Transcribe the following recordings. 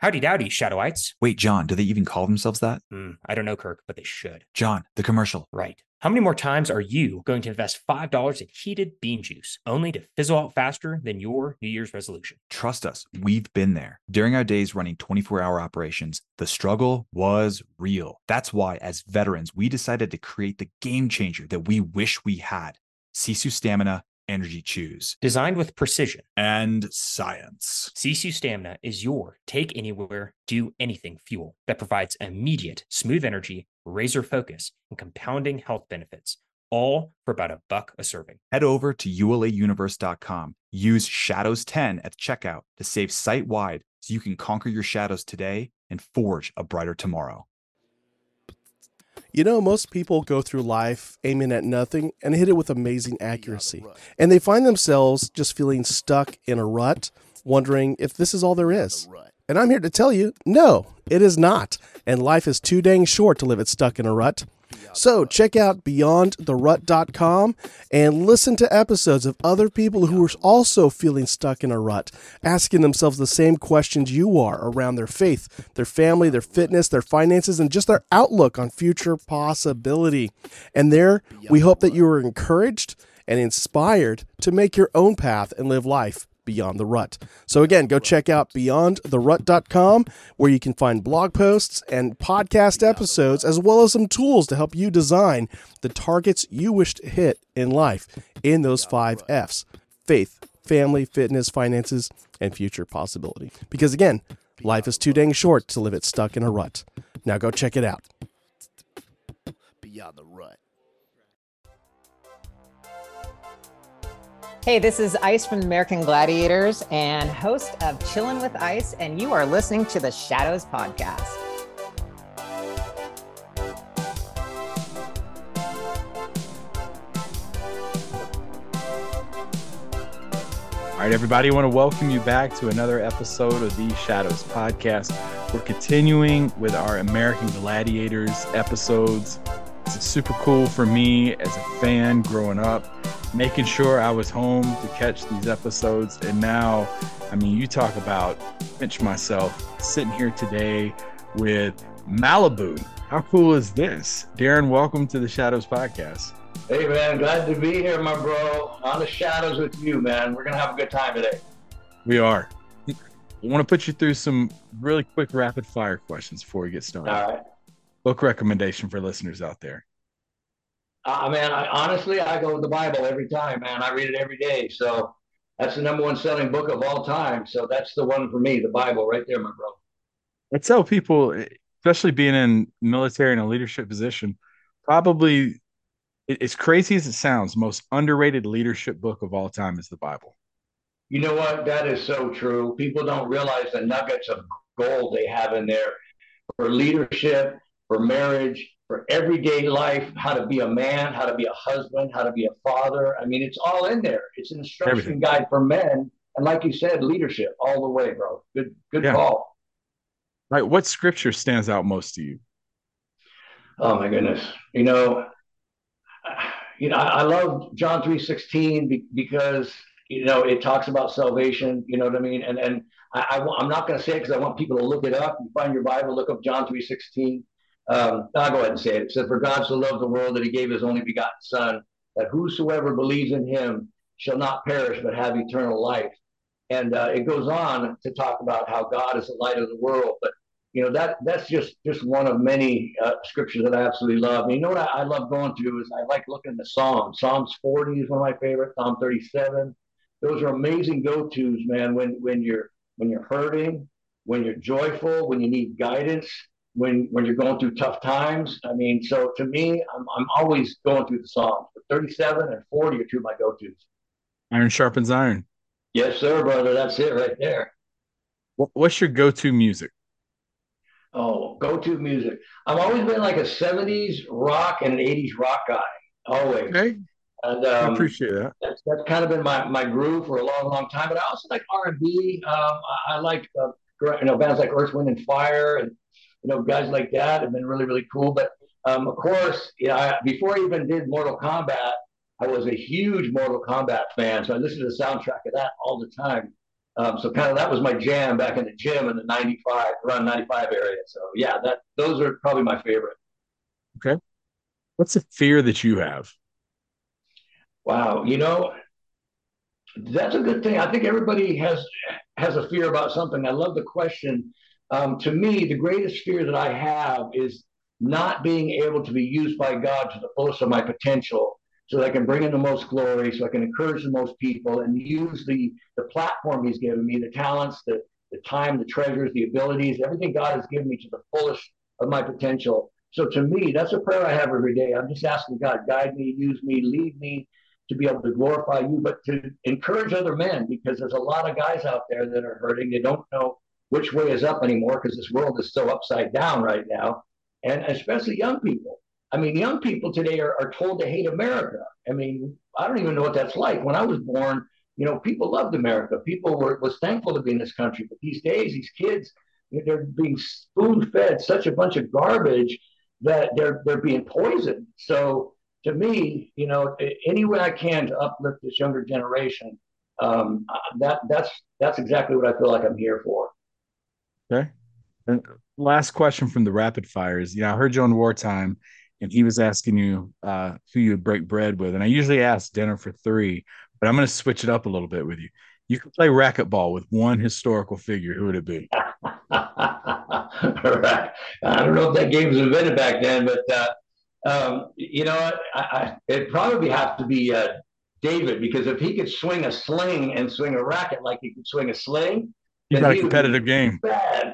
Howdy dowdy, Shadowites. Wait, John, do they even call themselves that? Hmm, I don't know, Kirk, but they should. John, the commercial. Right. How many more times are you going to invest $5 in heated bean juice only to fizzle out faster than your New Year's resolution? Trust us, we've been there. During our days running 24 hour operations, the struggle was real. That's why, as veterans, we decided to create the game changer that we wish we had Sisu Stamina Energy Chews. Designed with precision and science. Sisu Stamina is your take anywhere, do anything fuel that provides immediate, smooth energy, razor focus, and compounding health benefits, all for about a buck a serving. Head over to ulauniverse.com. Use Shadows 10 at checkout to save site wide so you can conquer your shadows today and forge a brighter tomorrow. You know, most people go through life aiming at nothing and hit it with amazing accuracy. And they find themselves just feeling stuck in a rut, wondering if this is all there is. And I'm here to tell you no, it is not. And life is too dang short to live it stuck in a rut. So check out beyondtherut.com and listen to episodes of other people who are also feeling stuck in a rut, asking themselves the same questions you are around their faith, their family, their fitness, their finances, and just their outlook on future possibility. And there, we hope that you are encouraged and inspired to make your own path and live life Beyond the Rut. So, again, go check out beyondtherut.com where you can find blog posts and podcast episodes, as well as some tools to help you design the targets you wish to hit in life in those five F's faith, family, fitness, finances, and future possibility. Because, again, life is too dang short to live it stuck in a rut. Now, go check it out. Beyond the Hey, this is Ice from American Gladiators and host of Chillin' with Ice, and you are listening to the Shadows Podcast. All right, everybody, I want to welcome you back to another episode of the Shadows Podcast. We're continuing with our American Gladiators episodes. It's super cool for me as a fan growing up making sure I was home to catch these episodes. And now, I mean, you talk about pinch myself sitting here today with Malibu. How cool is this? Deron, welcome to the Shadows Podcast. Hey man, glad to be here, my bro. On the shadows with you, man. We're gonna have a good time today. We are. I want to put you through some really quick rapid fire questions before we get started. All right. Book recommendation for listeners out there. Uh, man, I, honestly, I go with the Bible every time, man. I read it every day. So that's the number one selling book of all time. So that's the one for me, the Bible, right there, my bro. I tell people, especially being in military and a leadership position, probably as crazy as it sounds, most underrated leadership book of all time is the Bible. You know what? That is so true. People don't realize the nuggets of gold they have in there for leadership, for marriage, for everyday life, how to be a man, how to be a husband, how to be a father. I mean, it's all in there. It's an instruction Everything. guide for men. And like you said, leadership all the way, bro. Good, good yeah. call. Right. What scripture stands out most to you? Oh my goodness. You know, you know, I, I love John 3 16 because, you know, it talks about salvation, you know what I mean? And, and I, I, am not going to say it because I want people to look it up. You find your Bible, look up John 3 16 um, I'll go ahead and say it. It said, For God so loved the world that he gave his only begotten Son, that whosoever believes in him shall not perish but have eternal life. And uh, it goes on to talk about how God is the light of the world. But you know that that's just just one of many uh, scriptures that I absolutely love. And you know what I, I, love going to is I like looking at the Psalms. Psalms 40 is one of my favorites. Psalm 37. Those are amazing go-tos, man. When when you're when you're hurting, when you're joyful, when you need guidance when when you're going through tough times. I mean, so to me, I'm I'm always going through the Psalms. But 37 and 40 are two of my go-tos. Iron sharpens iron. Yes, sir, brother. That's it right there. What's your go-to music? Oh, go-to music. I've always been like a 70s rock and an 80s rock guy. Always. Okay. And um, I appreciate that. That's, that's kind of been my, my groove for a long, long time. But I also like R&B. Um, I, I like uh, you know bands like Earth, Wind, and Fire, and you know, guys like that have been really, really cool. But um, of course, you know, I, before I even did Mortal Kombat, I was a huge Mortal Kombat fan. So I listened to the soundtrack of that all the time. Um, so kind of that was my jam back in the gym in the 95, around 95 area. So yeah, that those are probably my favorite. Okay. What's the fear that you have? Wow, you know, that's a good thing. I think everybody has has a fear about something. I love the question. Um, to me, the greatest fear that I have is not being able to be used by God to the fullest of my potential so that I can bring in the most glory, so I can encourage the most people and use the, the platform He's given me, the talents, the, the time, the treasures, the abilities, everything God has given me to the fullest of my potential. So to me, that's a prayer I have every day. I'm just asking God, guide me, use me, lead me to be able to glorify you, but to encourage other men because there's a lot of guys out there that are hurting. They don't know which way is up anymore because this world is so upside down right now and especially young people. I mean, young people today are, are told to hate America. I mean, I don't even know what that's like. When I was born, you know, people loved America. People were was thankful to be in this country. But these days, these kids, they're being spoon fed such a bunch of garbage that they're they're being poisoned. So to me, you know, any way I can to uplift this younger generation, um, that that's that's exactly what I feel like I'm here for. Okay. And last question from the rapid fires. You know, I heard you on wartime, and he was asking you uh, who you would break bread with, and I usually ask dinner for three, but I'm going to switch it up a little bit with you. You could play racquetball with one historical figure. Who would it be? right. I don't know if that game was invented back then, but uh, um, you know, I, I, it'd probably have to be uh, David because if he could swing a sling and swing a racket like he could swing a sling, He's got a competitive game.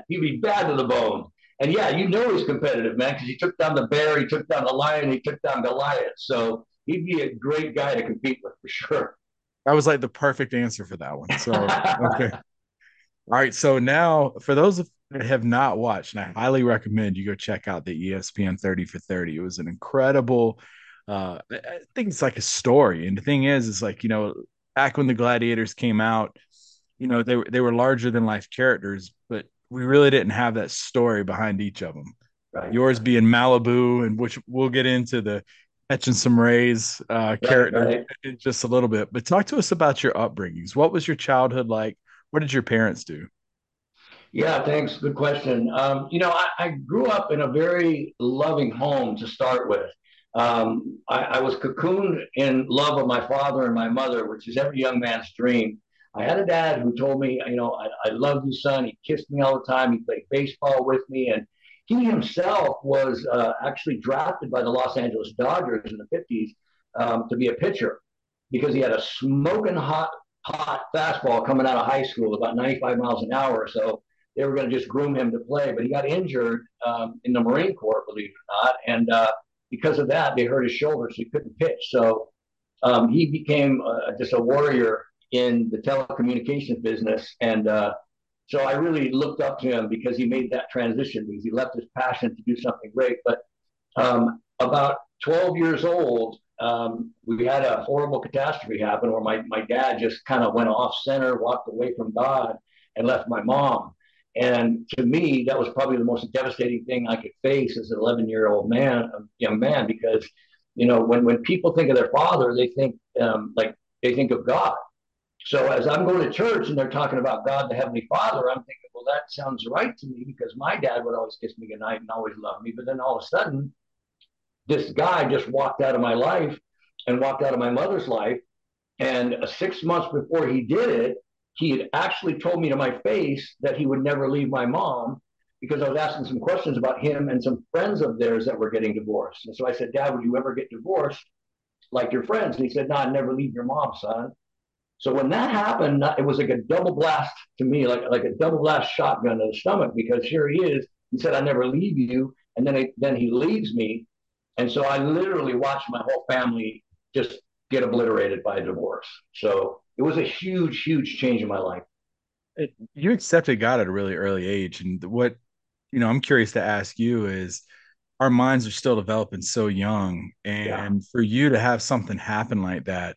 He'd be bad to the bone. And yeah, you know he's competitive, man, because he took down the bear, he took down the lion, he took down Goliath. So he'd be a great guy to compete with for sure. That was like the perfect answer for that one. So okay. All right. So now for those that have not watched, and I highly recommend you go check out the ESPN 30 for 30. It was an incredible uh I think it's like a story. And the thing is, is like, you know, back when the gladiators came out, you know they were they were larger than life characters, but we really didn't have that story behind each of them. Right. Yours being Malibu, and which we'll get into the catching some rays uh, character right. in just a little bit. But talk to us about your upbringings. What was your childhood like? What did your parents do? Yeah, thanks. Good question. Um, you know, I, I, grew up in a very loving home to start with. Um, I, I, was cocooned in love of my father and my mother, which is every young man's dream. I had a dad who told me, you know, I, I love you, son. He kissed me all the time. He played baseball with me. And he himself was uh, actually drafted by the Los Angeles Dodgers in the 50s um, to be a pitcher because he had a smoking hot, hot fastball coming out of high school, about 95 miles an hour. or So they were going to just groom him to play. But he got injured um, in the Marine Corps, believe it or not. And uh, because of that, they hurt his shoulder, so he couldn't pitch. So um, he became uh, just a warrior in the telecommunications business. And uh, so I really looked up to him because he made that transition because he left his passion to do something great. But um, about 12 years old, um, we had a horrible catastrophe happen where my, my dad just kind of went off center, walked away from God, and left my mom. And to me, that was probably the most devastating thing I could face as an 11 year old man, a young man, because, you know, when, when people think of their father, they think um, like they think of God. So as I'm going to church and they're talking about God, the Heavenly Father, I'm thinking, well, that sounds right to me because my dad would always kiss me goodnight and always love me. But then all of a sudden, this guy just walked out of my life and walked out of my mother's life. And uh, six months before he did it, he had actually told me to my face that he would never leave my mom because I was asking some questions about him and some friends of theirs that were getting divorced. And so I said, Dad, would you ever get divorced like your friends? And he said, No, I'd never leave your mom, son. So when that happened, it was like a double blast to me, like like a double blast shotgun to the stomach, because here he is. He said, "I never leave you," and then then he leaves me, and so I literally watched my whole family just get obliterated by a divorce. So it was a huge, huge change in my life. It, you accepted God at a really early age, and what you know, I'm curious to ask you is our minds are still developing so young and yeah. for you to have something happen like that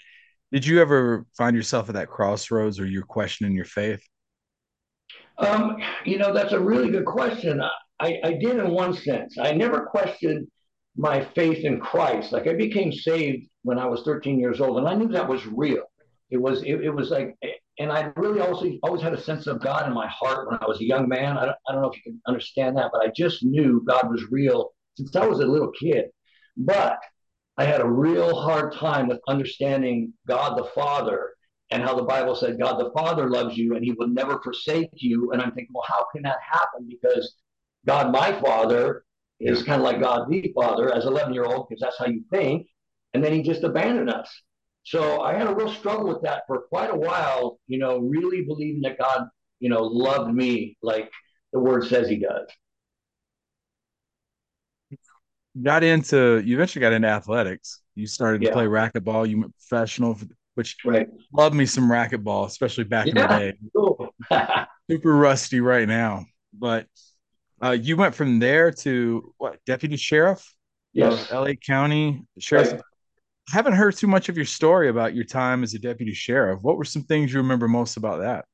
did you ever find yourself at that crossroads or you're questioning your faith? Um, you know, that's a really good question. I, I did in one sense. I never questioned my faith in Christ. Like I became saved when I was 13 years old, and I knew that was real. It was it, it was like and I really also always had a sense of God in my heart when I was a young man. I don't, I don't know if you can understand that, but I just knew God was real since I was a little kid. But I had a real hard time with understanding God the Father and how the Bible said God the Father loves you and he will never forsake you. And I'm thinking, well, how can that happen? Because God, my Father, is kind of like God the Father as 11 year old, because that's how you think. And then he just abandoned us. So I had a real struggle with that for quite a while, you know, really believing that God, you know, loved me like the word says he does. Got into, you eventually got into athletics. You started to play racquetball. You went professional, which Right. love me some racquetball, especially back in the day. Cool. Super rusty right now. But uh, you went from there to what, deputy sheriff? yes. of LA County sheriff. Right. I haven't heard too much of your story about your time as a deputy sheriff. What were some things you remember most about that?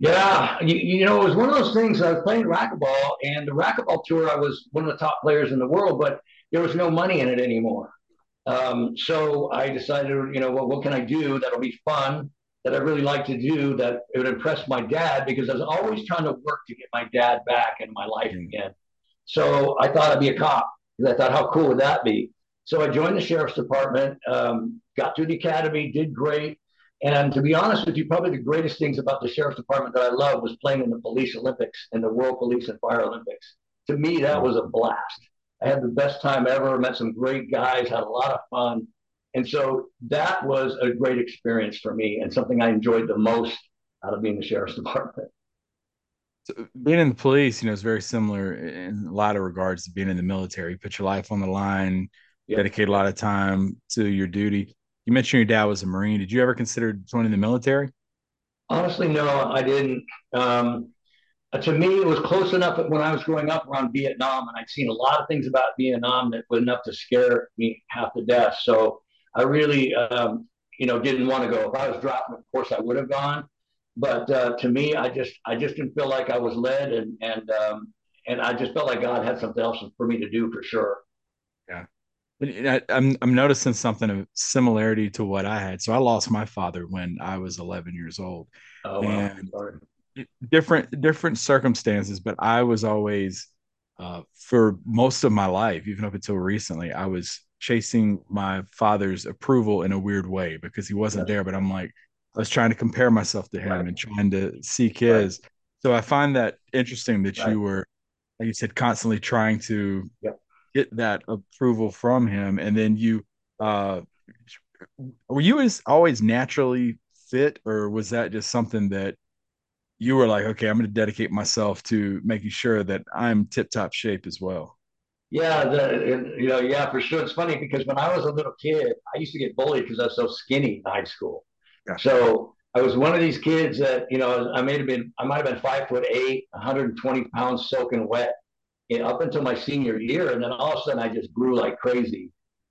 Yeah, you, you know, it was one of those things. I was playing racquetball, and the racquetball tour, I was one of the top players in the world, but there was no money in it anymore. Um, so I decided, you know, well, what can I do that'll be fun, that I really like to do, that it would impress my dad, because I was always trying to work to get my dad back in my life Mm. again. So I thought I'd be a cop, because I thought, how cool would that be? So I joined the sheriff's department, um, got through the academy, did great. And to be honest with you, probably the greatest things about the sheriff's department that I love was playing in the police Olympics and the World Police and Fire Olympics. To me, that was a blast. I had the best time ever, met some great guys, had a lot of fun. And so that was a great experience for me and something I enjoyed the most out of being the sheriff's department. So being in the police, you know, is very similar in a lot of regards to being in the military. You put your life on the line, Yeah. dedicate a lot of time to your duty. You mentioned your dad was a Marine. Did you ever consider joining the military? Honestly, no, I didn't. Um, to me, it was close enough when I was growing up around Vietnam, and I'd seen a lot of things about Vietnam that was enough to scare me half to death. So I really, um, you know, didn't want to go. If I was drafted, of course, I would have gone. But uh, to me, I just, I just didn't feel like I was led, and and um, and I just felt like God had something else for me to do for sure. I, I'm I'm noticing something of similarity to what I had. So I lost my father when I was 11 years old. Oh, wow. And- Sorry. Different different circumstances, but I was always uh, for most of my life, even up until recently, I was chasing my father's approval in a weird way because he wasn't Yes. there. But I'm like, I was trying to compare myself to him Right. and trying to seek Right. his. So I find that interesting that Right. you were, like you said, constantly trying to Yep. get that approval from him, and then you, uh, were you as always naturally fit, or was that just something that you were like, okay, I'm going to dedicate myself to making sure that I'm tip top shape as well. Yeah, the, you know, yeah, for sure. It's funny because when I was a little kid, I used to get bullied because I was so skinny in high school. Yeah. So I was one of these kids that, you know, I may have been, I might have been five foot eight, 120 pounds soaking wet you know, up until my senior year. And then all of a sudden I just grew like crazy.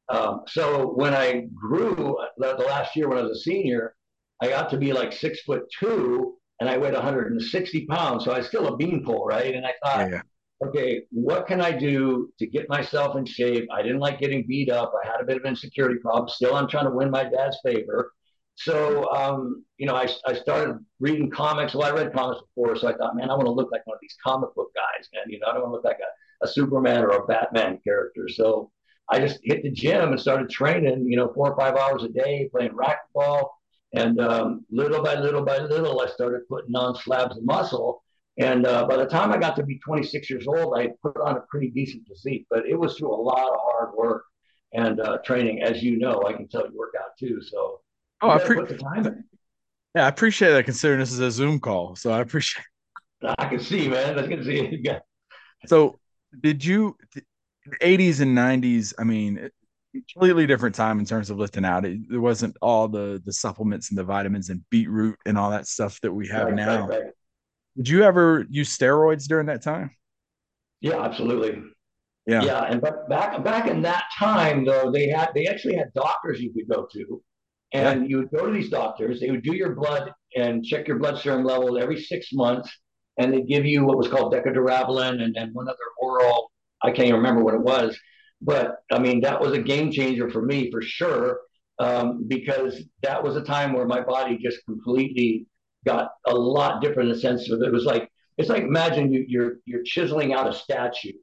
Um, so when I grew the, the last year when I was a senior, I got to be like six foot two and I weighed 160 pounds. So I was still a beanpole, right? And I thought, yeah. okay, what can I do to get myself in shape? I didn't like getting beat up. I had a bit of insecurity problems. Still, I'm trying to win my dad's favor. So, um, you know, I, I started reading comics. Well, I read comics before, so I thought, man, I want to look like one of these comic book guys, man. You know, I don't want to look like a, a Superman or a Batman character. So I just hit the gym and started training, you know, four or five hours a day, playing racquetball. And um, little by little by little, I started putting on slabs of muscle. And uh, by the time I got to be 26 years old, I put on a pretty decent physique, but it was through a lot of hard work and uh, training. As you know, I can tell you work out too. So Oh, I gotta pre- put the time in. yeah, I appreciate that considering this is a Zoom call. So I appreciate I can see, man. I can see. Yeah. So did you the 80s and 90s, I mean, completely different time in terms of lifting out. It, there wasn't all the the supplements and the vitamins and beetroot and all that stuff that we have Right, now. right, right. Did you ever use steroids during that time? Yeah, absolutely. Yeah. Yeah, and but back back in that time though, they had they actually had doctors you could go to, and you would go to these doctors. They would do your blood and check your blood serum level every six months, and they'd give you what was called Deca-Durabolin and then one other oral. I can't even remember what it was, but I mean that was a game changer for me for sure, um, because that was a time where my body just completely got a lot different in the sense of it was like it's like imagine you, you're you're chiseling out a statue.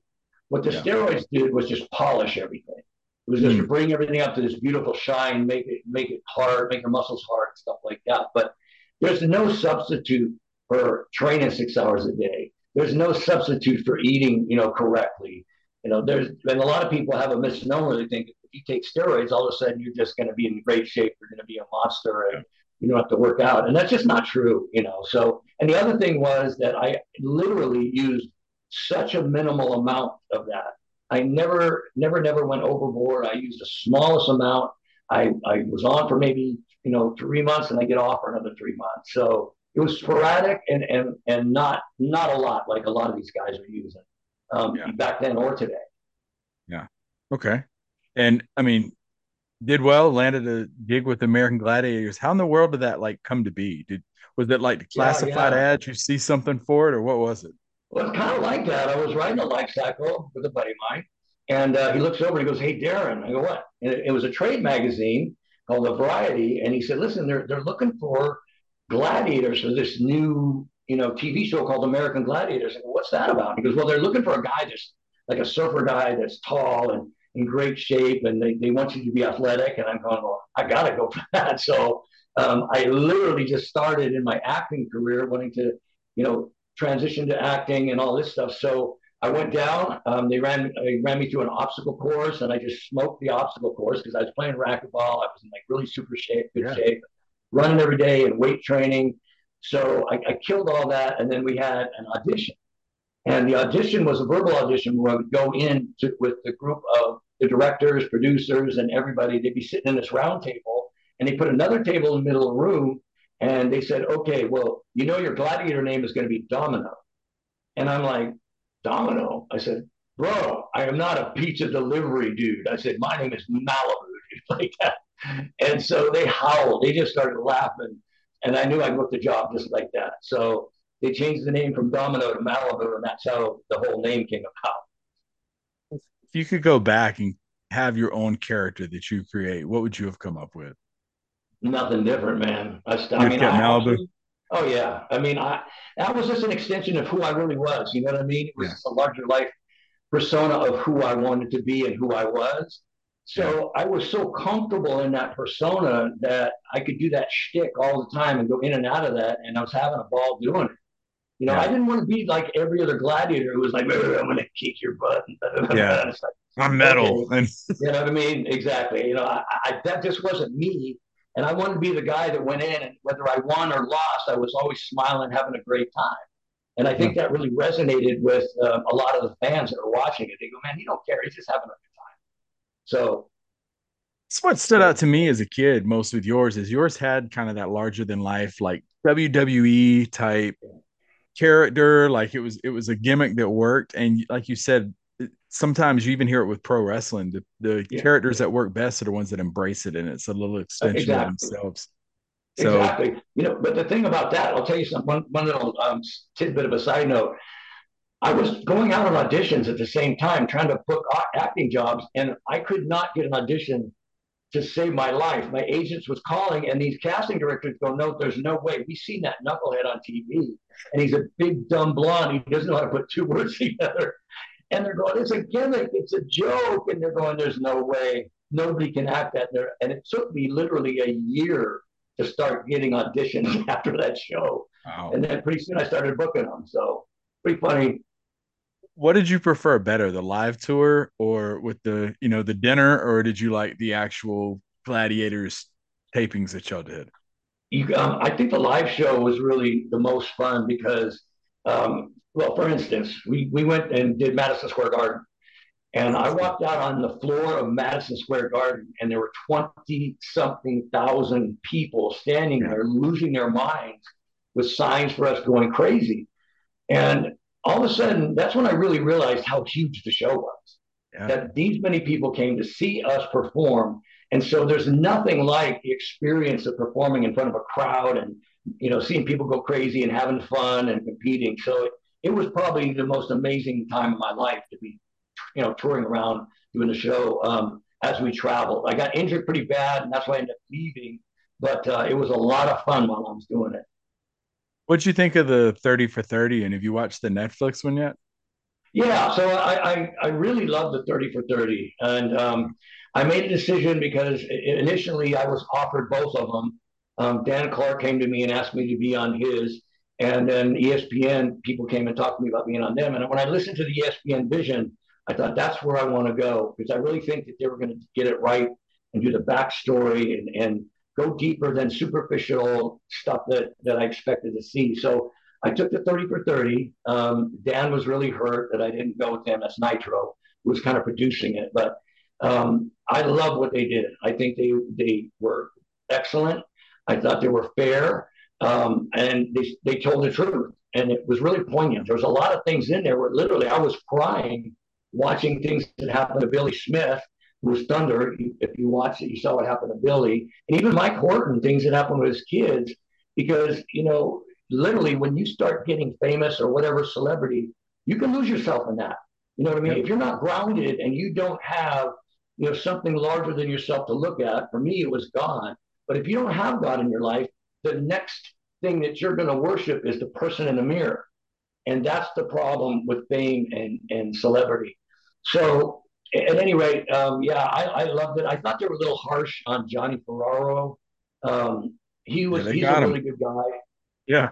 What the Yeah. steroids did was just polish everything. It was just to bring everything up to this beautiful shine, make it make it hard, make your muscles hard, and stuff like that. But there's no substitute for training six hours a day. There's no substitute for eating, you know, correctly. You know, there's and a lot of people have a misnomer. They think if you take steroids, all of a sudden you're just going to be in great shape. You're going to be a monster, and you don't have to work out. And that's just not true. You know. So, and the other thing was that I literally used such a minimal amount of that. I never, never, never went overboard. I used the smallest amount. I, I was on for maybe you know three months, and I get off for another three months. So it was sporadic and and and not not a lot like a lot of these guys are using um, Yeah. back then or today. Yeah. Okay. And I mean, did well, landed a gig with American Gladiators. How in the world did that like come to be? Did was it like the Yeah, classified yeah. ad? You see something for it, or what was it? Well, it's kind of like that. I was riding a life cycle with a buddy of mine, and uh, he looks over and he goes, "Hey, Deron." I go, "What?" And it, it was a trade magazine called The Variety, and he said, "Listen, they're they're looking for gladiators for this new, you know, TV show called American Gladiators." Go, "What's that about?" He goes, "Well, they're looking for a guy just like a surfer guy that's tall and in great shape, and they, they want you to be athletic." And I'm going, "Well, I gotta go for that." So um, I literally just started in my acting career, wanting to, you know, transition to acting and all this stuff. So I went down. Um, they ran they ran me through an obstacle course, and I just smoked the obstacle course because I was playing racquetball. I was in like really super shape, good Yeah. shape, running every day and weight training. So I, I killed all that, and then we had an audition. And the audition was a verbal audition where I would go in to, with the group of the directors, producers, and everybody. They'd be sitting in this round table, and they put another table in the middle of the room, and they said, "Okay, well, you know your gladiator name is going to be Domino." And I'm like, Domino? I said, bro, I am not a pizza delivery dude. I said, my name is Malibu, dude, like that. And so they howled. They just started laughing. And I knew I'd book the job just like that. So they changed the name from Domino to Malibu, and that's how the whole name came about. If you could go back and have your own character that you create, what would you have come up with? Nothing different, man. I, I mean, I Malibu? oh yeah. I mean, I that was just an extension of who I really was. You know what I mean? It was Yeah. just a larger life persona of who I wanted to be and who I was. So I was so comfortable in that persona that I could do that shtick all the time and go in and out of that, and I was having a ball doing it. You know, Yeah. I didn't want to be like every other gladiator who was like, "I'm going to kick your butt." Yeah. Like, I'm metal. And you know what I mean? Exactly. You know, I, I, that just wasn't me. And I wanted to be the guy that went in, and whether I won or lost, I was always smiling, having a great time. And I think that really resonated with um, a lot of the fans that were watching it. They go, "Man, he don't care; he's just having a good time." So It's what stood out to me as a kid, most with yours, is yours had kind of that larger than life, like WWE type character. Like it was, it was a gimmick that worked. And like you said, sometimes you even hear it with pro wrestling. The, the Yeah. characters that work best are the ones that embrace it, and it's a little extension Exactly. of themselves. So exactly, you know. But the thing about that, I'll tell you some one, one little um, tidbit of a side note. I was going out on auditions at the same time, trying to book acting jobs, and I could not get an audition to save my life. My agents was calling, and these casting directors go, "No, there's no way. We've seen that knucklehead on TV, and he's a big dumb blonde. He doesn't know how to put two words together." And they're going, "It's a gimmick. It's a joke." And they're going, "There's no way. Nobody can act that." There, and it took me literally a year to start getting auditions after that show, wow. and then pretty soon I started booking them. So pretty funny. What did you prefer better, the live tour or with the, you know, the dinner, or did you like the actual gladiators tapings that y'all did? you, um, I think the live show was really the most fun because, um, well, for instance, we, we went and did Madison Square Garden. And I walked out on the floor of Madison Square Garden, and there were 20 something thousand people standing there losing their minds with signs for us going crazy. And all of a sudden, that's when I really realized how huge the show was. Yeah. That these many people came to see us perform. And so there's nothing like the experience of performing in front of a crowd and you know seeing people go crazy and having fun and competing. So it, it was probably the most amazing time of my life to be you know touring around doing the show um, as we traveled. I got injured pretty bad, and that's why I ended up leaving. But uh, it was a lot of fun while I was doing it. What'd you think of the 30 for 30? And have you watched the Netflix one yet? Yeah, so I, I, I really love the 30 for 30. And um, I made a decision because initially I was offered both of them. Um, Dan Clark came to me and asked me to be on his. And then ESPN people came and talked to me about being on them. And when I listened to the ESPN vision, I thought that's where I want to go because I really think that they were going to get it right and do the backstory and, and go deeper than superficial stuff that, that I expected to see. So I took the 30 for 30. Um, Dan was really hurt that I didn't go with them as Nitro, who was kind of producing it. But um, I love what they did. I think they they were excellent. I thought they were fair, um, and they they told the truth, and it was really poignant. There was a lot of things in there where literally I was crying watching things that happened to Billy Smith, was Thunder. If you watch it, you saw what happened to Billy, and even Mike Horton, things that happened with his kids, because you know literally when you start getting famous or whatever celebrity, you can lose yourself in that. You know what I mean? If you're not grounded and you don't have, you know, something larger than yourself to look at, for me it was God. But if you don't have God in your life, the next thing that you're going to worship is the person in the mirror. And that's the problem with fame and, and celebrity. So at any rate, um, yeah, I, I loved it. I thought they were a little harsh on Johnny Ferraro. Um, he was Yeah, he's a him. really good guy Yeah.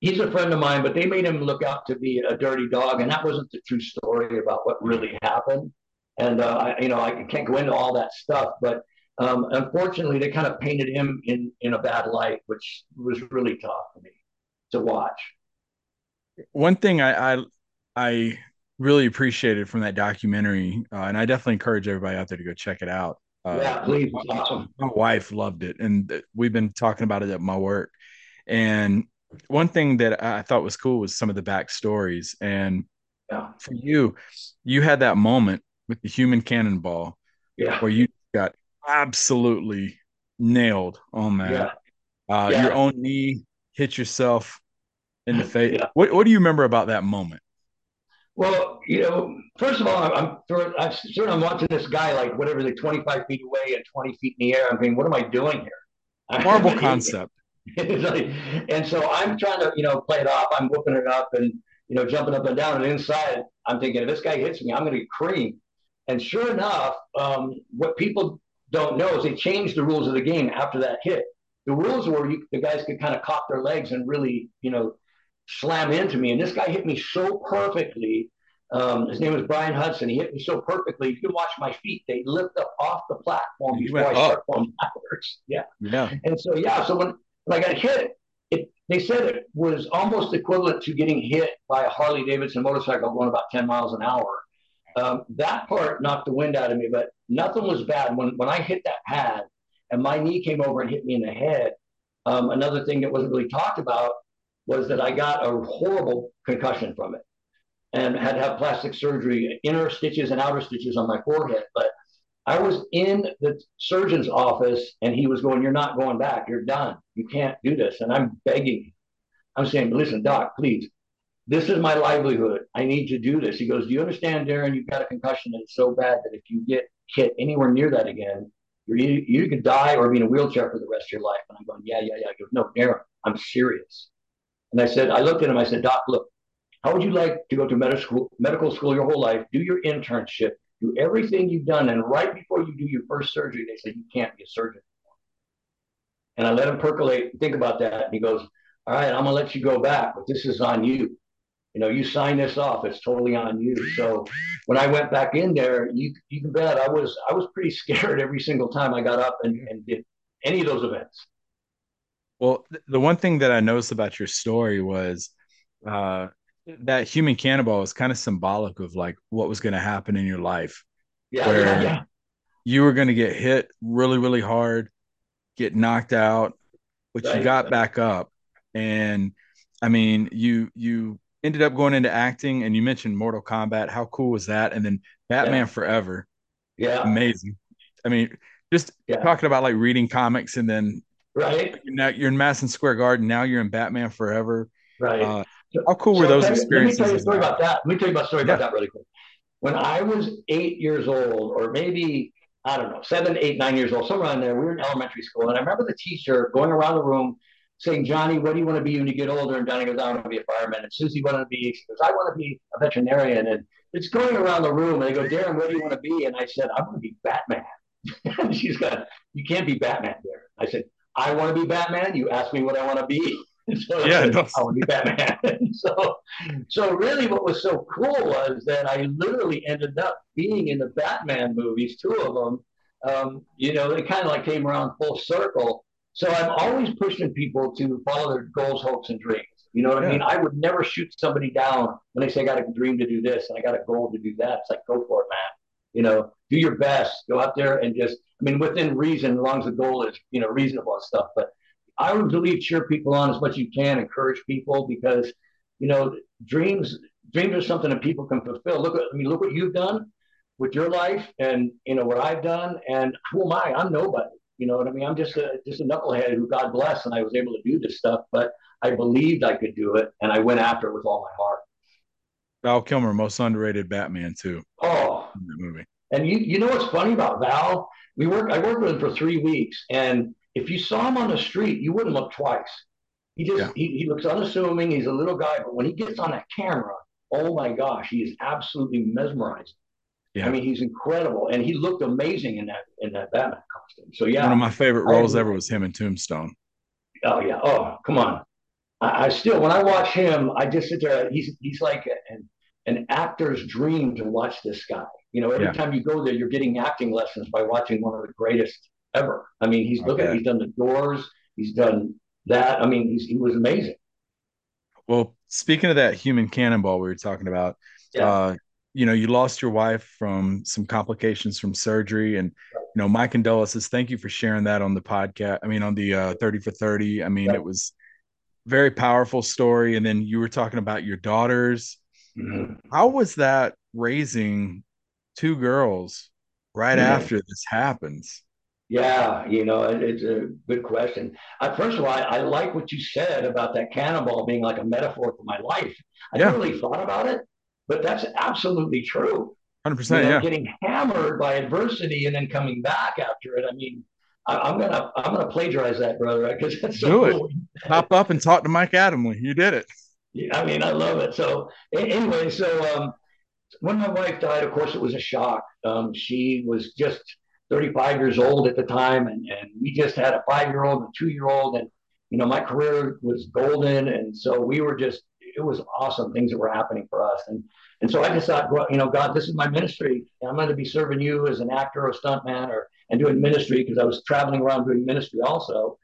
he's a friend of mine, but they made him look out to be a dirty dog, and that wasn't the true story about what really happened. And uh, I, you know, I can't go into all that stuff, but um, unfortunately, they kind of painted him in in a bad light, which was really tough for me to watch. One thing I I, I really appreciated from that documentary, uh, and I definitely encourage everybody out there to go check it out. Uh, yeah, please, it's awesome. my wife loved it and th- we've been talking about it at my work and one thing that i thought was cool was some of the backstories and Yeah, for you you had that moment with the human cannonball yeah, where you got absolutely nailed on that yeah. uh, Yeah. your own knee hit yourself in the face what, what do you remember about that moment Well, you know, first of all, I'm, I'm sure I'm I'm watching this guy like whatever, like 25 feet away and 20 feet in the air. I'm thinking, what am I doing here? marvel concept like- and so I'm trying to, you know, play it off. I'm whooping it up and, you know, jumping up and down. And inside, I'm thinking, if this guy hits me, I'm going to get creamed. And sure enough, um, what people don't know is they changed the rules of the game after that hit. The rules were you, the guys could kind of cock their legs and really, you know, slam into me. And this guy hit me so perfectly. Um, his name was Brian Hudson. He hit me so perfectly. You can watch my feet; they lift up off the platform before I start going backwards. Yeah. yeah And so, yeah, so when, when I got hit, it, they said it was almost equivalent to getting hit by a Harley Davidson motorcycle going about 10 miles an hour. Um, that part knocked the wind out of me, but nothing was bad. When, when I hit that pad and my knee came over and hit me in the head, um, another thing that wasn't really talked about was that I got a horrible concussion from it and had to have plastic surgery, inner stitches and outer stitches on my forehead. But I was in the surgeon's office and he was going, You're not going back. You're done. You can't do this. And I'm begging. I'm saying, Listen, doc, please. This is my livelihood. I need to do this. He goes, Do you understand, Deron? You've got a concussion and it's so bad that if you get hit anywhere near that again, either, you could die or be in a wheelchair for the rest of your life. And I'm going, Yeah, yeah, yeah. He goes, No, Deron, I'm serious. And I said, I looked at him, I said, Doc, look, how would you like to go to medical school, medical school your whole life, do your internship, do everything you've done, and right before you do your first surgery, they said you can't be a surgeon. And I let him percolate, think about that. And he goes, All right, I'm gonna let you go back, but this is on you. You know, you sign this off, it's totally on you. So when I went back in there, you you can bet I was I was pretty scared every single time I got up and, and did any of those events. Well, th- the one thing that I noticed about your story was uh, that human cannonball is kind of symbolic of like what was going to happen in your life. Yeah, Where- yeah, yeah. You were going to get hit really, really hard, get knocked out, but you got back up. And I mean, you you ended up going into acting, and you mentioned Mortal Kombat. How cool was that? And then Batman. Forever, Yeah, amazing. I mean, just talking about like reading comics, and then right, now you're in Madison Square Garden. Now you're in Batman Forever. right. Uh, how cool were those experiences? Let me tell you a story about that. Let me tell you about a story about that really quick. When I was eight years old, or maybe I don't know, seven, eight, nine years old, somewhere in there, we were in elementary school, and I remember the teacher going around the room saying, Johnny, what do you want to be when you get older? And Johnny goes, I want to be a fireman. And Susie, what do you want to be? She goes, I want to be a veterinarian. And it's going around the room. And they go, Deron, what do you want to be? And I said, I want to be Batman. and she's got, you can't be Batman, Deron. I said, I want to be Batman. You asked me what I want to be. so Yeah, no. I want to be Batman. so, so really, what was so cool was that I literally ended up being in the Batman movies, two of them. Um, you know, it kind of like came around full circle. So I'm always pushing people to follow their goals, hopes, and dreams. You know what I mean? I would never shoot somebody down when they say I got a dream to do this and I got a goal to do that. It's like go for it, man. You know, do your best. Go out there and just I mean within reason, as long as the goal is, you know, reasonable and stuff. But I would believe cheer people on as much as you can, encourage people because, you know, dreams dreams are something that people can fulfill. Look at I mean, look what you've done with your life and you know what I've done and who am I? I'm nobody. You know what I mean? I'm just a just a knucklehead who God bless and I was able to do this stuff, but I believed I could do it and I went after it with all my heart. Val Kilmer, most underrated Batman too Oh, that movie. And you you know what's funny about Val? We worked I worked with him for three weeks and if you saw him on the street, you wouldn't look twice. He just Yeah. he, he looks unassuming, he's a little guy, but when he gets on that camera, oh my gosh, he is absolutely mesmerizing. Yeah. I mean, he's incredible, and he looked amazing in that in that Batman costume. So yeah, One of my favorite roles agree. ever was him in Tombstone. Oh yeah. Oh, come on. I, I still, when I watch him, I just sit there. He's he's like an an actor's dream to watch this guy. You know, every Yeah. time you go there, you're getting acting lessons by watching one of the greatest ever. I mean, he's look at he's done the Doors. He's done that. I mean, he's, he was amazing. Well, speaking of that human cannonball we were talking about, Yeah. uh, you know, you lost your wife from some complications from surgery, and you know, my condolences. Thank you for sharing that on the podcast. I mean, on the uh, Thirty for Thirty. I mean, Yeah. it was very powerful story. And then you were talking about your daughters. Mhm. How was that raising two girls right Yeah. after this happens? Yeah, you know, it, it's a good question. Uh, first of all, I, I like what you said about that cannonball being like a metaphor for my life. I Yeah. never really thought about it, but that's absolutely true. Hundred You percent. know, Yeah. getting hammered by adversity and then coming back after it. I mean, I, I'm gonna I'm gonna plagiarize that, brother, because that's so Do it. cool. Pop up and talk to Mike Adamle. You did it. I mean, I love it. So anyway, so um, when my wife died, of course, it was a shock. Um, she was just 35 years old at the time, and, and we just had a five-year-old and a two-year-old, and you know, my career was golden, and so we were just it was awesome things that were happening for us, and and so I just thought, well, you know, God, this is my ministry. I'm going to be serving you as an actor or stuntman or and doing ministry because I was traveling around doing ministry also.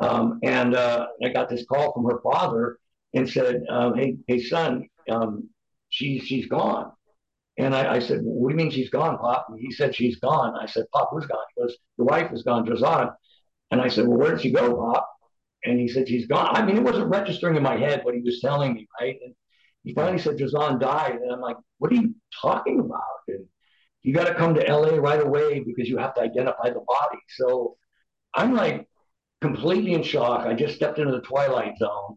Um, and uh, I got this call from her father and said, um, "Hey, hey, son, um, she she's gone." And I, I said, "What do you mean she's gone, Pop?" And he said, "She's gone." I said, "Pop, who's gone?" He goes, "Your wife is gone, Drazana." And I said, "Well, where did she go, Pop?" And he said, "She's gone." I mean, it wasn't registering in my head what he was telling me, right? And he finally said, "Drazan died," and I'm like, "What are you talking about?" And you got to come to LA right away because you have to identify the body. So I'm like completely in shock. I just stepped into the twilight zone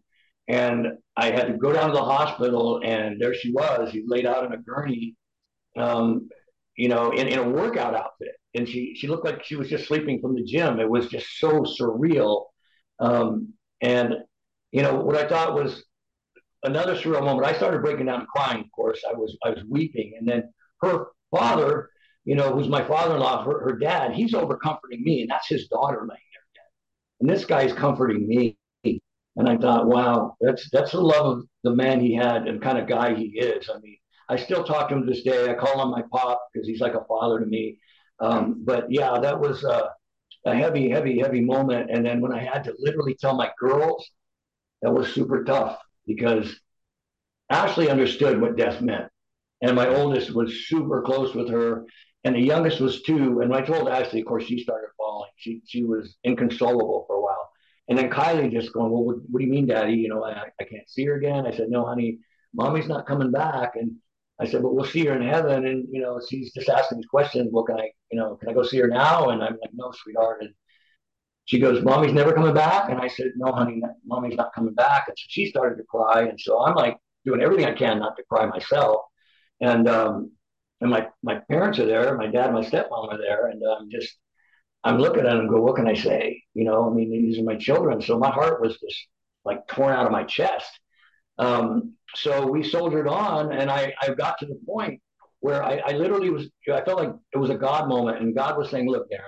and I had to go down to the hospital and there she was. She laid out in a gurney, um, you know, in, in a workout outfit. And she, she looked like she was just sleeping from the gym. It was just so surreal. Um, and, you know, what I thought was another surreal moment. I started breaking down and crying, of course. I was, I was weeping. And then her father, you know, who's my father-in-law, her, her dad, he's over comforting me, and that's his daughter laying there. And this guy's comforting me. And I thought, wow, that's that's the love of the man he had and kind of guy he is. I mean, I still talk to him to this day. I call him my pop because he's like a father to me. Um, but yeah, that was a, heavy, heavy, heavy moment. And then when I had to literally tell my girls, that was super tough because Ashley understood what death meant. And my oldest was super close with her, and the youngest was two. And I told Ashley, of course, she started falling. She she was inconsolable for. And then Kylie just going, well, what, what do you mean, Daddy? You know, I, I can't see her again. I said, no, honey, Mommy's not coming back. And I said, but we'll see her in heaven. And you know, she's just asking these questions. Well, can I, you know, can I go see her now? And I'm like, no, sweetheart. And she goes, Mommy's never coming back. And I said, no, honey, Mommy's not coming back. And so she started to cry. And so I'm like doing everything I can not to cry myself. And um, and my my parents are there. My dad and my stepmom are there. And I'm just I'm looking at them, go, what can I say? You know, I mean, these are my children. So my heart was just like torn out of my chest. Um, so we soldiered on, and I, I got to the point where I, I literally was, I felt like it was a God moment, and God was saying, look, Deron,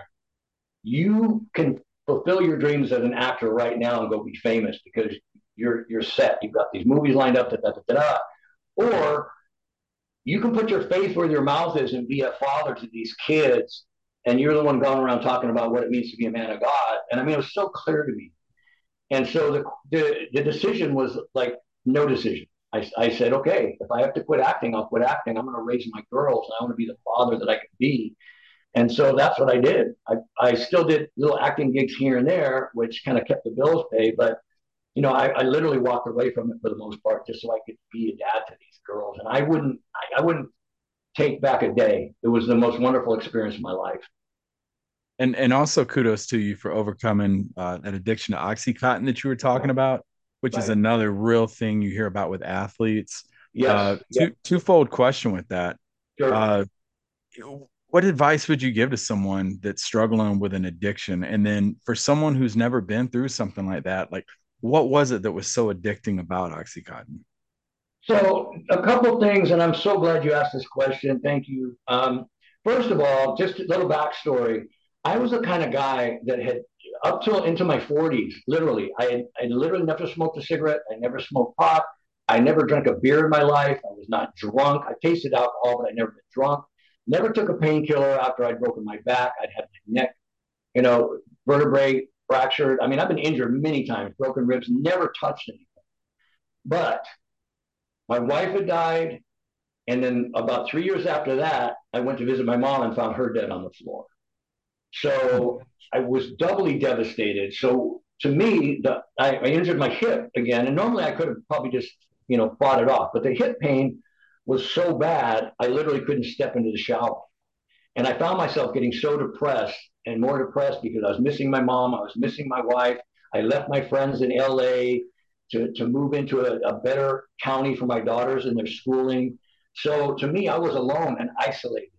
you can fulfill your dreams as an actor right now and go be famous because you're you're set. You've got these movies lined up, da, da, da, da, or you can put your faith where your mouth is and be a father to these kids and you're the one going around talking about what it means to be a man of God. And I mean, it was so clear to me. And so the the, the decision was like no decision. I, I said, okay, if I have to quit acting, I'll quit acting. I'm going to raise my girls. and I want to be the father that I can be. And so that's what I did. I, I still did little acting gigs here and there, which kind of kept the bills paid. But, you know, I, I literally walked away from it for the most part just so I could be a dad to these girls. And I wouldn't, I, I wouldn't take back a day. It was the most wonderful experience of my life. And and also kudos to you for overcoming uh, an addiction to OxyContin that you were talking about, which right. is another real thing you hear about with athletes. Yes. Uh, yes. Two, twofold question with that. Sure. Uh, what advice would you give to someone that's struggling with an addiction? And then for someone who's never been through something like that, like what was it that was so addicting about OxyContin? So a couple things, and I'm so glad you asked this question. Thank you. Um, first of all, just a little backstory. I was the kind of guy that had up till into my 40s, literally, I had, I literally never smoked a cigarette. I never smoked pot. I never drank a beer in my life. I was not drunk. I tasted alcohol, but I never been drunk. Never took a painkiller after I'd broken my back. I'd had my neck, you know, vertebrae fractured. I mean, I've been injured many times, broken ribs, never touched anything. But my wife had died. And then about three years after that, I went to visit my mom and found her dead on the floor. So I was doubly devastated. So to me, the, I, I injured my hip again, and normally I could have probably just you know fought it off, but the hip pain was so bad I literally couldn't step into the shower, and I found myself getting so depressed and more depressed because I was missing my mom, I was missing my wife. I left my friends in LA to, to move into a, a better county for my daughters and their schooling. So to me, I was alone and isolated.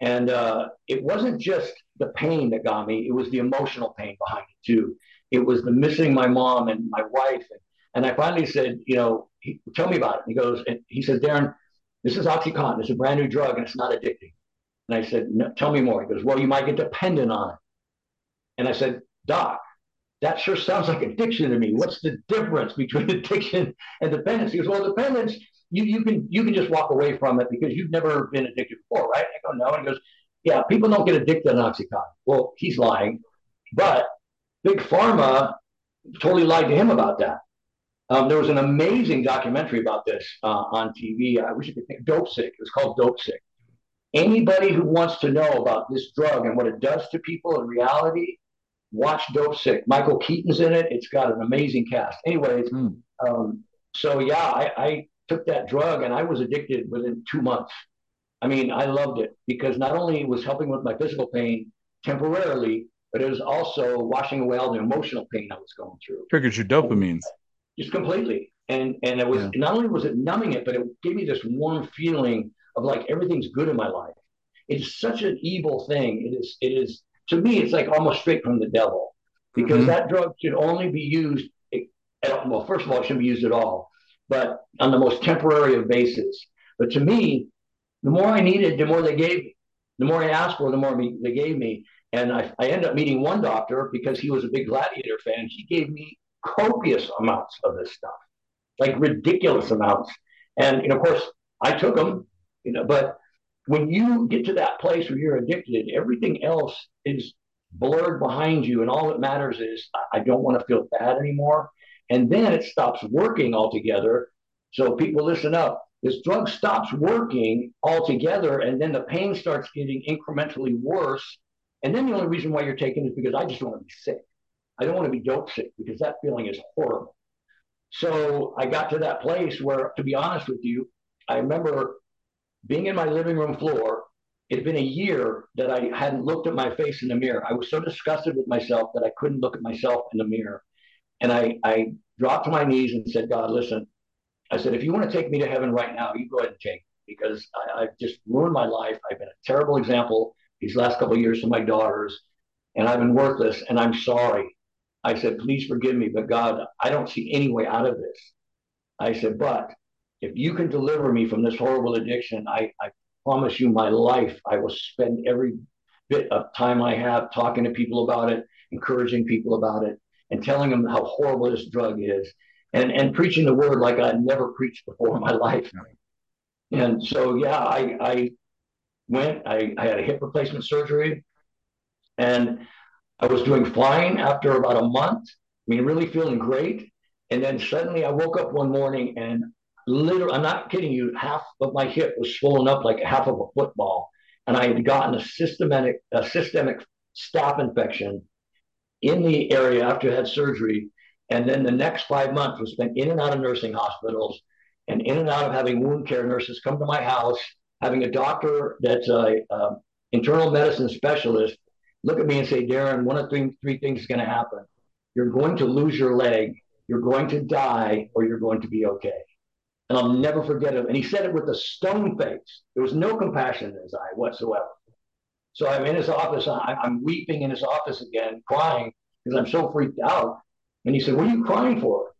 And uh, it wasn't just the pain that got me, it was the emotional pain behind it too. It was the missing my mom and my wife. And, and I finally said, you know, he, tell me about it. He goes, and he says, Deron, this is Oxycontin. It's a brand new drug and it's not addicting. And I said, no, tell me more. He goes, well, you might get dependent on it. And I said, Doc, that sure sounds like addiction to me. What's the difference between addiction and dependence? He goes, well, dependence you you can you can just walk away from it because you've never been addicted before, right? I go, no. And he goes, yeah, people don't get addicted to Oxycontin. Well, he's lying, but Big Pharma totally lied to him about that. Um, there was an amazing documentary about this uh, on TV. I wish you could think Dopesick. It was called Dopesick. Anybody who wants to know about this drug and what it does to people in reality, watch Dopesick. Michael Keaton's in it. It's got an amazing cast. Anyways, mm. um, so yeah, I, I took that drug and I was addicted within two months. I mean, I loved it because not only was helping with my physical pain temporarily, but it was also washing away all the emotional pain I was going through. Triggers your dopamines. Just completely. And and it was yeah. not only was it numbing it, but it gave me this warm feeling of like everything's good in my life. It's such an evil thing. It is it is to me it's like almost straight from the devil. Because mm-hmm. that drug should only be used well, first of all, it shouldn't be used at all but on the most temporary of bases. But to me, the more I needed, the more they gave me. The more I asked for, the more they gave me. And I, I ended up meeting one doctor because he was a big Gladiator fan. He gave me copious amounts of this stuff, like ridiculous amounts. And, you know, of course, I took them, you know, but when you get to that place where you're addicted, everything else is blurred behind you. And all that matters is I don't want to feel bad anymore. And then it stops working altogether. So people listen up. This drug stops working altogether, and then the pain starts getting incrementally worse. And then the only reason why you're taking it is because I just want to be sick. I don't want to be dope sick because that feeling is horrible. So I got to that place where, to be honest with you, I remember being in my living room floor. It had been a year that I hadn't looked at my face in the mirror. I was so disgusted with myself that I couldn't look at myself in the mirror. And I, I dropped to my knees and said, God, listen, I said, if you want to take me to heaven right now, you go ahead and take me because I, have just ruined my life. I've been a terrible example these last couple of years to my daughters. and I've been worthless and I'm sorry. I said, please forgive me, but God, I don't see any way out of this. I said, but if you can deliver me from this horrible addiction, I, I promise you my life, I will spend every bit of time I have talking to people about it, encouraging people about it, and telling them how horrible this drug is, and, and preaching the word like I'd never preached before in my life. And so, yeah, I, I went, I, I had a hip replacement surgery, and I was doing fine after about a month. I mean, really feeling great. And then suddenly I woke up one morning and literally, I'm not kidding you, half of my hip was swollen up like half of a football. And I had gotten a systematic, a systemic staph infection in the area after I had surgery. And then the next five months was spent in and out of nursing hospitals and in and out of having wound care nurses come to my house, having a doctor that's a, a internal medicine specialist look at me and say, Deron, one of three, three things is going to happen. You're going to lose your leg, you're going to die, or you're going to be okay. And I'll never forget him. And he said it with a stone face. There was no compassion in his eye whatsoever. So I'm in his office. I'm weeping in his office again, crying because I'm so freaked out. And he said, What are you crying for?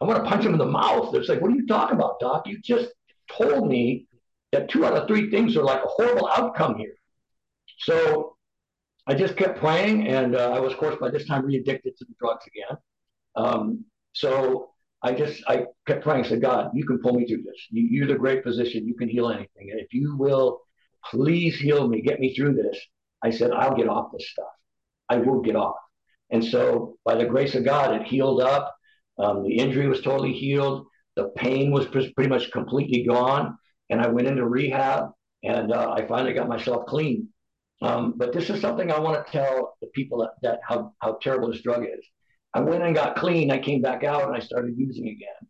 I want to punch him in the mouth. It's like, What are you talking about, Doc? You just told me that two out of three things are like a horrible outcome here. So I just kept playing, and uh, I was, of course, by this time re-addicted to the drugs again. Um, so I just I kept praying. I said, God, you can pull me through this. You, you're the great physician. You can heal anything, and if you will, please heal me, get me through this. I said, I'll get off this stuff. I will get off. And so, by the grace of God, it healed up. Um, the injury was totally healed. The pain was pretty much completely gone. And I went into rehab, and uh, I finally got myself clean. Um, but this is something I want to tell the people that, that how, how terrible this drug is. I went and got clean. I came back out and I started using again.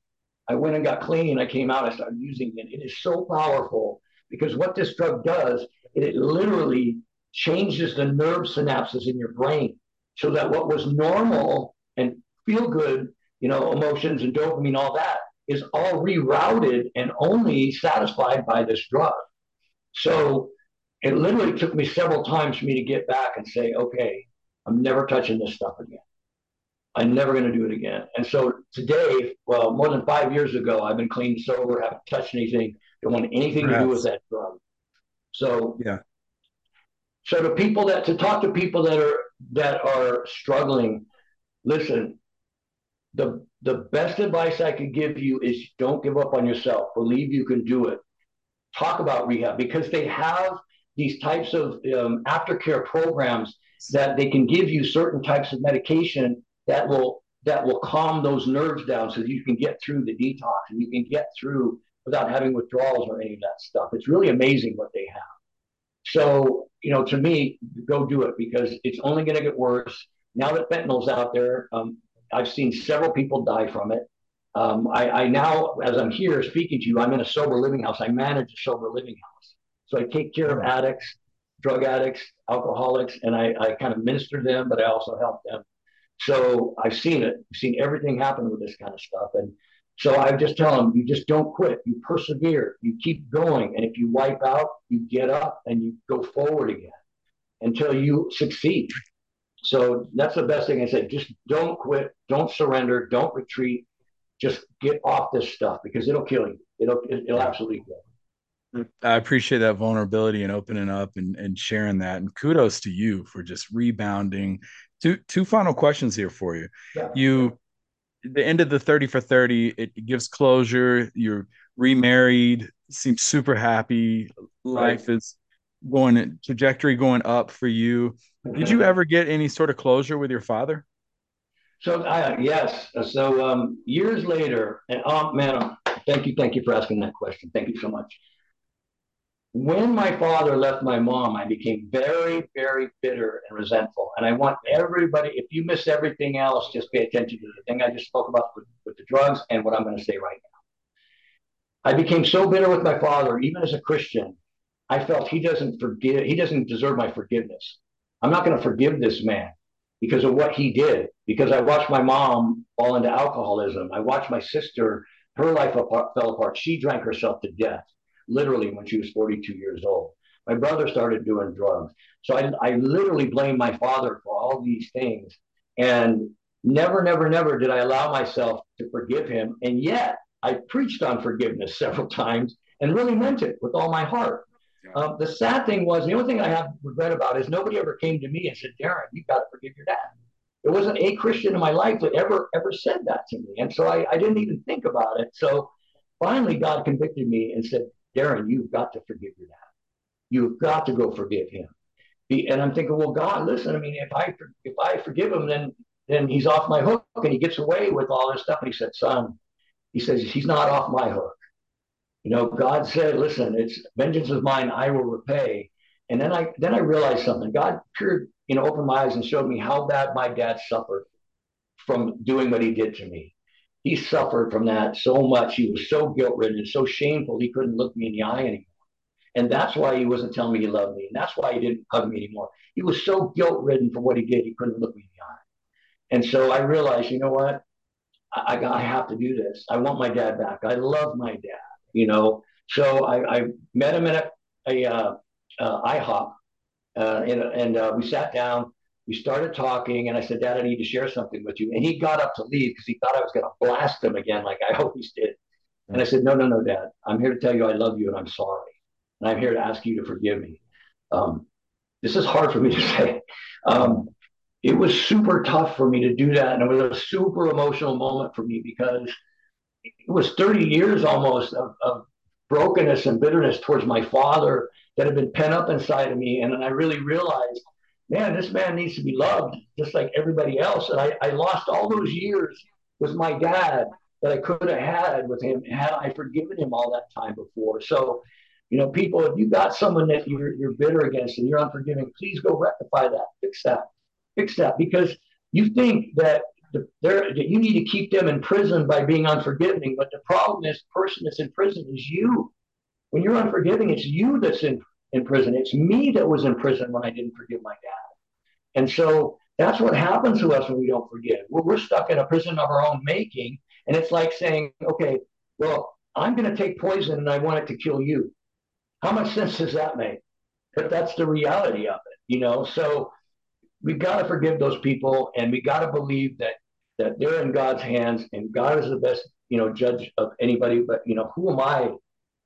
I went and got clean. I came out. I started using it. It is so powerful because what this drug does, it, it literally changes the nerve synapses in your brain so that what was normal and feel good, you know, emotions and dopamine, all that is all rerouted and only satisfied by this drug. So it literally took me several times for me to get back and say, okay, I'm never touching this stuff again. I'm never going to do it again. And so today, well, more than five years ago, I've been clean, sober, haven't touched anything, don't want anything Perhaps. to do with that drug. So yeah. So to people that to talk to people that are that are struggling, listen. The the best advice I could give you is don't give up on yourself. Believe you can do it. Talk about rehab because they have these types of um, aftercare programs that they can give you certain types of medication that will that will calm those nerves down so that you can get through the detox and you can get through without having withdrawals or any of that stuff. It's really amazing what they have. So, you know, to me, go do it because it's only going to get worse. Now that fentanyl's out there, um, I've seen several people die from it. Um, I, I now, as I'm here speaking to you, I'm in a sober living house. I manage a sober living house. So I take care of addicts, drug addicts, alcoholics, and I, I kind of minister them, but I also help them. So I've seen it. I've seen everything happen with this kind of stuff. And so I just tell them, you just don't quit. You persevere. You keep going. And if you wipe out, you get up and you go forward again until you succeed. So that's the best thing I said. Just don't quit. Don't surrender. Don't retreat. Just get off this stuff because it'll kill you. It'll it'll absolutely kill you. I appreciate that vulnerability and opening up and, and sharing that. And kudos to you for just rebounding. Two two final questions here for you. Yeah. You the end of the 30 for 30, it, gives closure. You're remarried, seems super happy. Life right. is going trajectory going up for you. Did you ever get any sort of closure with your father? So uh, yes. So um, years later, and oh man, thank you, thank you for asking that question. Thank you so much when my father left my mom, I became very, very bitter and resentful. And I want everybody, if you miss everything else, just pay attention to the thing I just spoke about with, with the drugs and what I'm going to say right now. I became so bitter with my father, even as a Christian, I felt he doesn't forgive, he doesn't deserve my forgiveness. I'm not going to forgive this man because of what he did, because I watched my mom fall into alcoholism. I watched my sister, her life fell apart. She drank herself to death literally when she was 42 years old. My brother started doing drugs. So I, I literally blame my father for all these things. And never, never, never did I allow myself to forgive him. And yet I preached on forgiveness several times and really meant it with all my heart. Um, the sad thing was, the only thing I have regret about is nobody ever came to me and said, Deron, you've got to forgive your dad. There wasn't a Christian in my life that ever, ever said that to me. And so I, I didn't even think about it. So finally, God convicted me and said, Deron, you've got to forgive your dad. You've got to go forgive him. And I'm thinking, well, God, listen. I mean, if I if I forgive him, then then he's off my hook and he gets away with all this stuff. And he said, son, he says he's not off my hook. You know, God said, listen, it's vengeance is mine, I will repay. And then I then I realized something. God peered, you know, opened my eyes and showed me how bad my dad suffered from doing what he did to me. He suffered from that so much. He was so guilt ridden and so shameful he couldn't look me in the eye anymore. And that's why he wasn't telling me he loved me. And that's why he didn't hug me anymore. He was so guilt ridden for what he did, he couldn't look me in the eye. And so I realized, you know what? I, I, I have to do this. I want my dad back. I love my dad, you know. So I, I met him at a, a uh, uh, IHOP, uh, and, and uh, we sat down. We started talking, and I said, Dad, I need to share something with you. And he got up to leave because he thought I was going to blast him again, like I always did. And I said, No, no, no, Dad. I'm here to tell you I love you and I'm sorry and I'm here to ask you to forgive me. Um, this is hard for me to say. Um, it was super tough for me to do that, and it was a super emotional moment for me because it was 30 years almost of, of brokenness and bitterness towards my father that had been pent up inside of me, and, I really realized, man, this man needs to be loved just like everybody else, and I, I lost all those years with my dad that I could have had with him had I forgiven him all that time before. So you know, people, if you got someone that you're, you're bitter against and you're unforgiving, please go rectify that, fix that, fix that, because you think that that you need to keep them in prison by being unforgiving. But the problem is, the person that's in prison is you. When you're unforgiving, it's you that's in, in prison. It's me that was in prison when I didn't forgive my dad. And so that's what happens to us when we don't forgive. We're, we're stuck in a prison of our own making. And it's like saying, okay, well, I'm going to take poison and I want it to kill you. How much sense does that make? But that's the reality of it, you know. So we've got to forgive those people, and we got to believe that that they're in God's hands, and God is the best, you know, judge of anybody. But you know, who am I?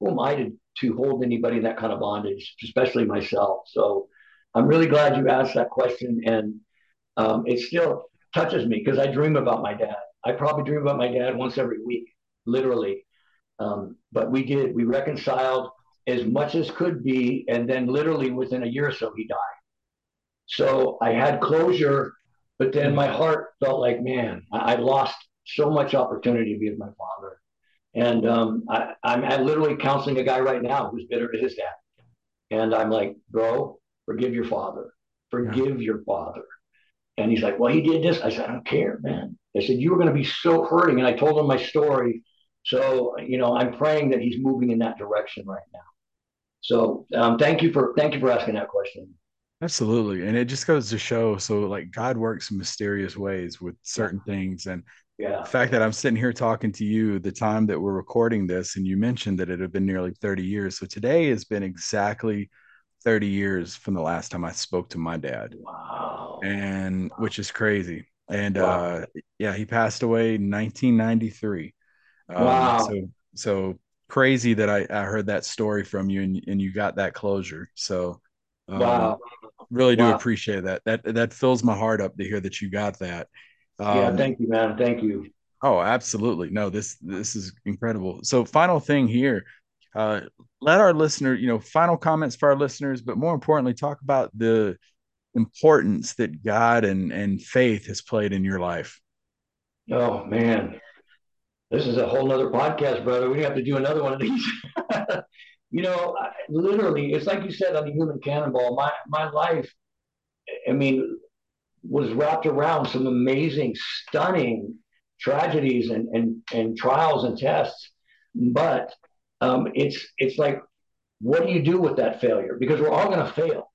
Who am I to to hold anybody in that kind of bondage, especially myself? So I'm really glad you asked that question, and um, it still touches me because I dream about my dad. I probably dream about my dad once every week, literally. Um, but we did. We reconciled as much as could be. And then literally within a year or so, he died. So I had closure, but then my heart felt like, man, I, I lost so much opportunity to be with my father. And um, I, I'm, I'm literally counseling a guy right now who's bitter to his dad. And I'm like, bro, forgive your father. Forgive yeah. your father. And he's like, well, he did this. I said, I don't care, man. I said, you were going to be so hurting. And I told him my story. So, you know, I'm praying that he's moving in that direction right now. So um, thank you for thank you for asking that question. Absolutely, and it just goes to show. So like God works in mysterious ways with certain things, and yeah. the fact that I'm sitting here talking to you, the time that we're recording this, and you mentioned that it had been nearly 30 years. So today has been exactly 30 years from the last time I spoke to my dad. Wow. And which is crazy. And wow. uh yeah, he passed away in 1993. Um, wow. So so crazy that I, I heard that story from you and, and you got that closure. So um, wow. really do wow. appreciate that. That that fills my heart up to hear that you got that. Um, yeah, thank you, man. Thank you. Oh, absolutely. No, this this is incredible. So final thing here. Uh, let our listener, you know, final comments for our listeners, but more importantly, talk about the importance that God and and faith has played in your life. Oh man, this is a whole nother podcast, brother. We have to do another one of these. you know, literally, it's like you said on the human cannonball. My my life, I mean, was wrapped around some amazing, stunning tragedies and and, and trials and tests. But um, it's it's like, what do you do with that failure? Because we're all going to fail.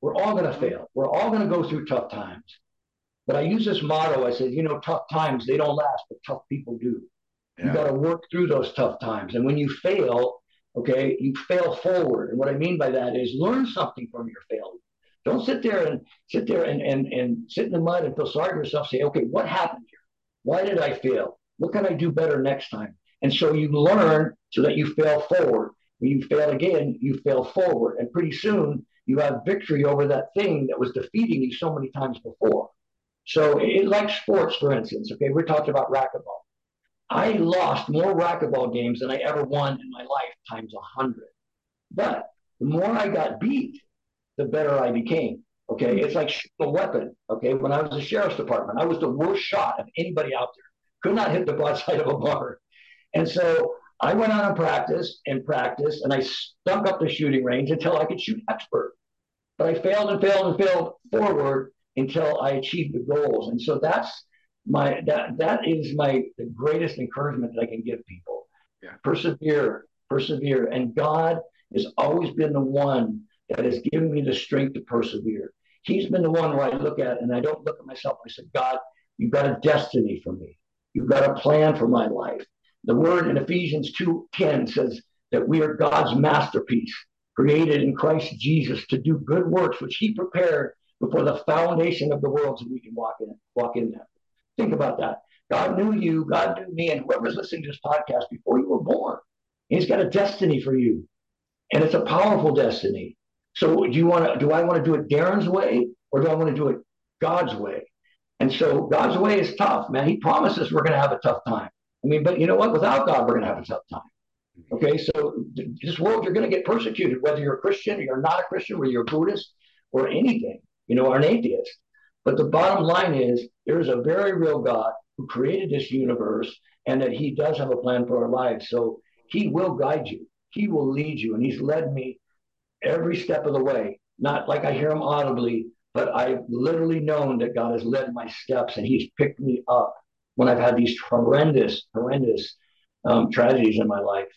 We're all going to fail. We're all going to go through tough times. But I use this motto. I said, you know, tough times they don't last, but tough people do. Yeah. You got to work through those tough times. And when you fail, Okay, you fail forward, and what I mean by that is learn something from your failure. Don't sit there and sit there and and and sit in the mud and feel sorry for yourself. Say, okay, what happened here? Why did I fail? What can I do better next time? And so you learn so that you fail forward. When you fail again, you fail forward, and pretty soon you have victory over that thing that was defeating you so many times before. So it, like sports, for instance. Okay, we're talking about racquetball. I lost more racquetball games than I ever won in my life times a hundred. But the more I got beat, the better I became. Okay, hmm. it's like a weapon. Okay, when I was the sheriff's department, I was the worst shot of anybody out there. Could not hit the broadside of a bar. And so I went out and practiced and practiced, and I stunk up the shooting range until I could shoot expert. But I failed and failed and failed forward until I achieved the goals. And so that's my that that is my the greatest encouragement that I can give people. Yeah. Persevere, persevere. And God has always been the one that has given me the strength to persevere. He's been the one where I look at and I don't look at myself. I said, God, you've got a destiny for me. You've got a plan for my life. The word in Ephesians 2:10 says that we are God's masterpiece, created in Christ Jesus to do good works which he prepared before the foundation of the world so we can walk in walk in them. Think about that. God knew you, God knew me, and whoever's listening to this podcast before you were born. He's got a destiny for you. And it's a powerful destiny. So do you want to do I want to do it Deron's way or do I want to do it God's way? And so God's way is tough, man. He promises we're going to have a tough time. I mean, but you know what? Without God, we're going to have a tough time. Okay, so this world, you're going to get persecuted, whether you're a Christian or you're not a Christian, whether you're a Buddhist or anything, you know, or an atheist. But the bottom line is there is a very real God who created this universe and that he does have a plan for our lives. So he will guide you, he will lead you. And he's led me every step of the way, not like I hear him audibly, but I've literally known that God has led my steps and he's picked me up when I've had these horrendous, horrendous um, tragedies in my life.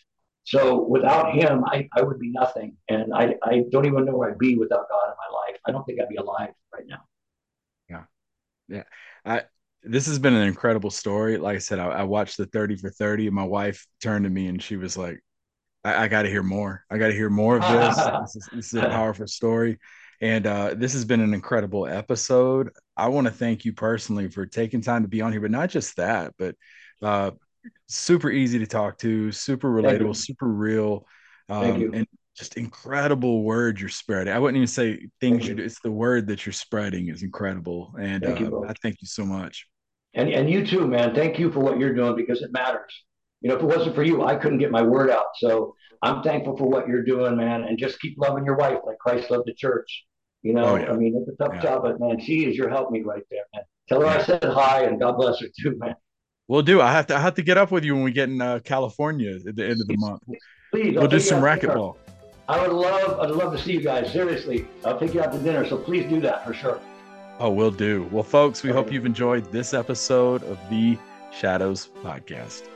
So without him, I, I would be nothing. And I, I don't even know where I'd be without God in my life. I don't think I'd be alive right now. Yeah. Yeah. I, this has been an incredible story. Like I said, I, I watched the 30 for 30 and my wife turned to me and she was like, I, I got to hear more. I got to hear more of this. this, is, this is a powerful story. And uh, this has been an incredible episode. I want to thank you personally for taking time to be on here, but not just that, but uh, super easy to talk to, super relatable, super real, um, and just incredible word you're spreading. I wouldn't even say things you. you do; it's the word that you're spreading is incredible, and uh, you, I thank you so much. And and you too, man. Thank you for what you're doing because it matters. You know, if it wasn't for you, I couldn't get my word out. So I'm thankful for what you're doing, man. And just keep loving your wife like Christ loved the church. You know, oh, yeah. I mean, it's a tough yeah. job, but man, she is your help me right there, man. Tell her yeah. I said hi and God bless her too, man. We'll do. I have to. I have to get up with you when we get in uh, California at the end of the month. Please, we'll do some racquetball. I would love. I'd love to see you guys. Seriously, I'll take you out to dinner. So please do that for sure. Oh, we'll do. Well, folks, we okay. hope you've enjoyed this episode of the Shadows Podcast.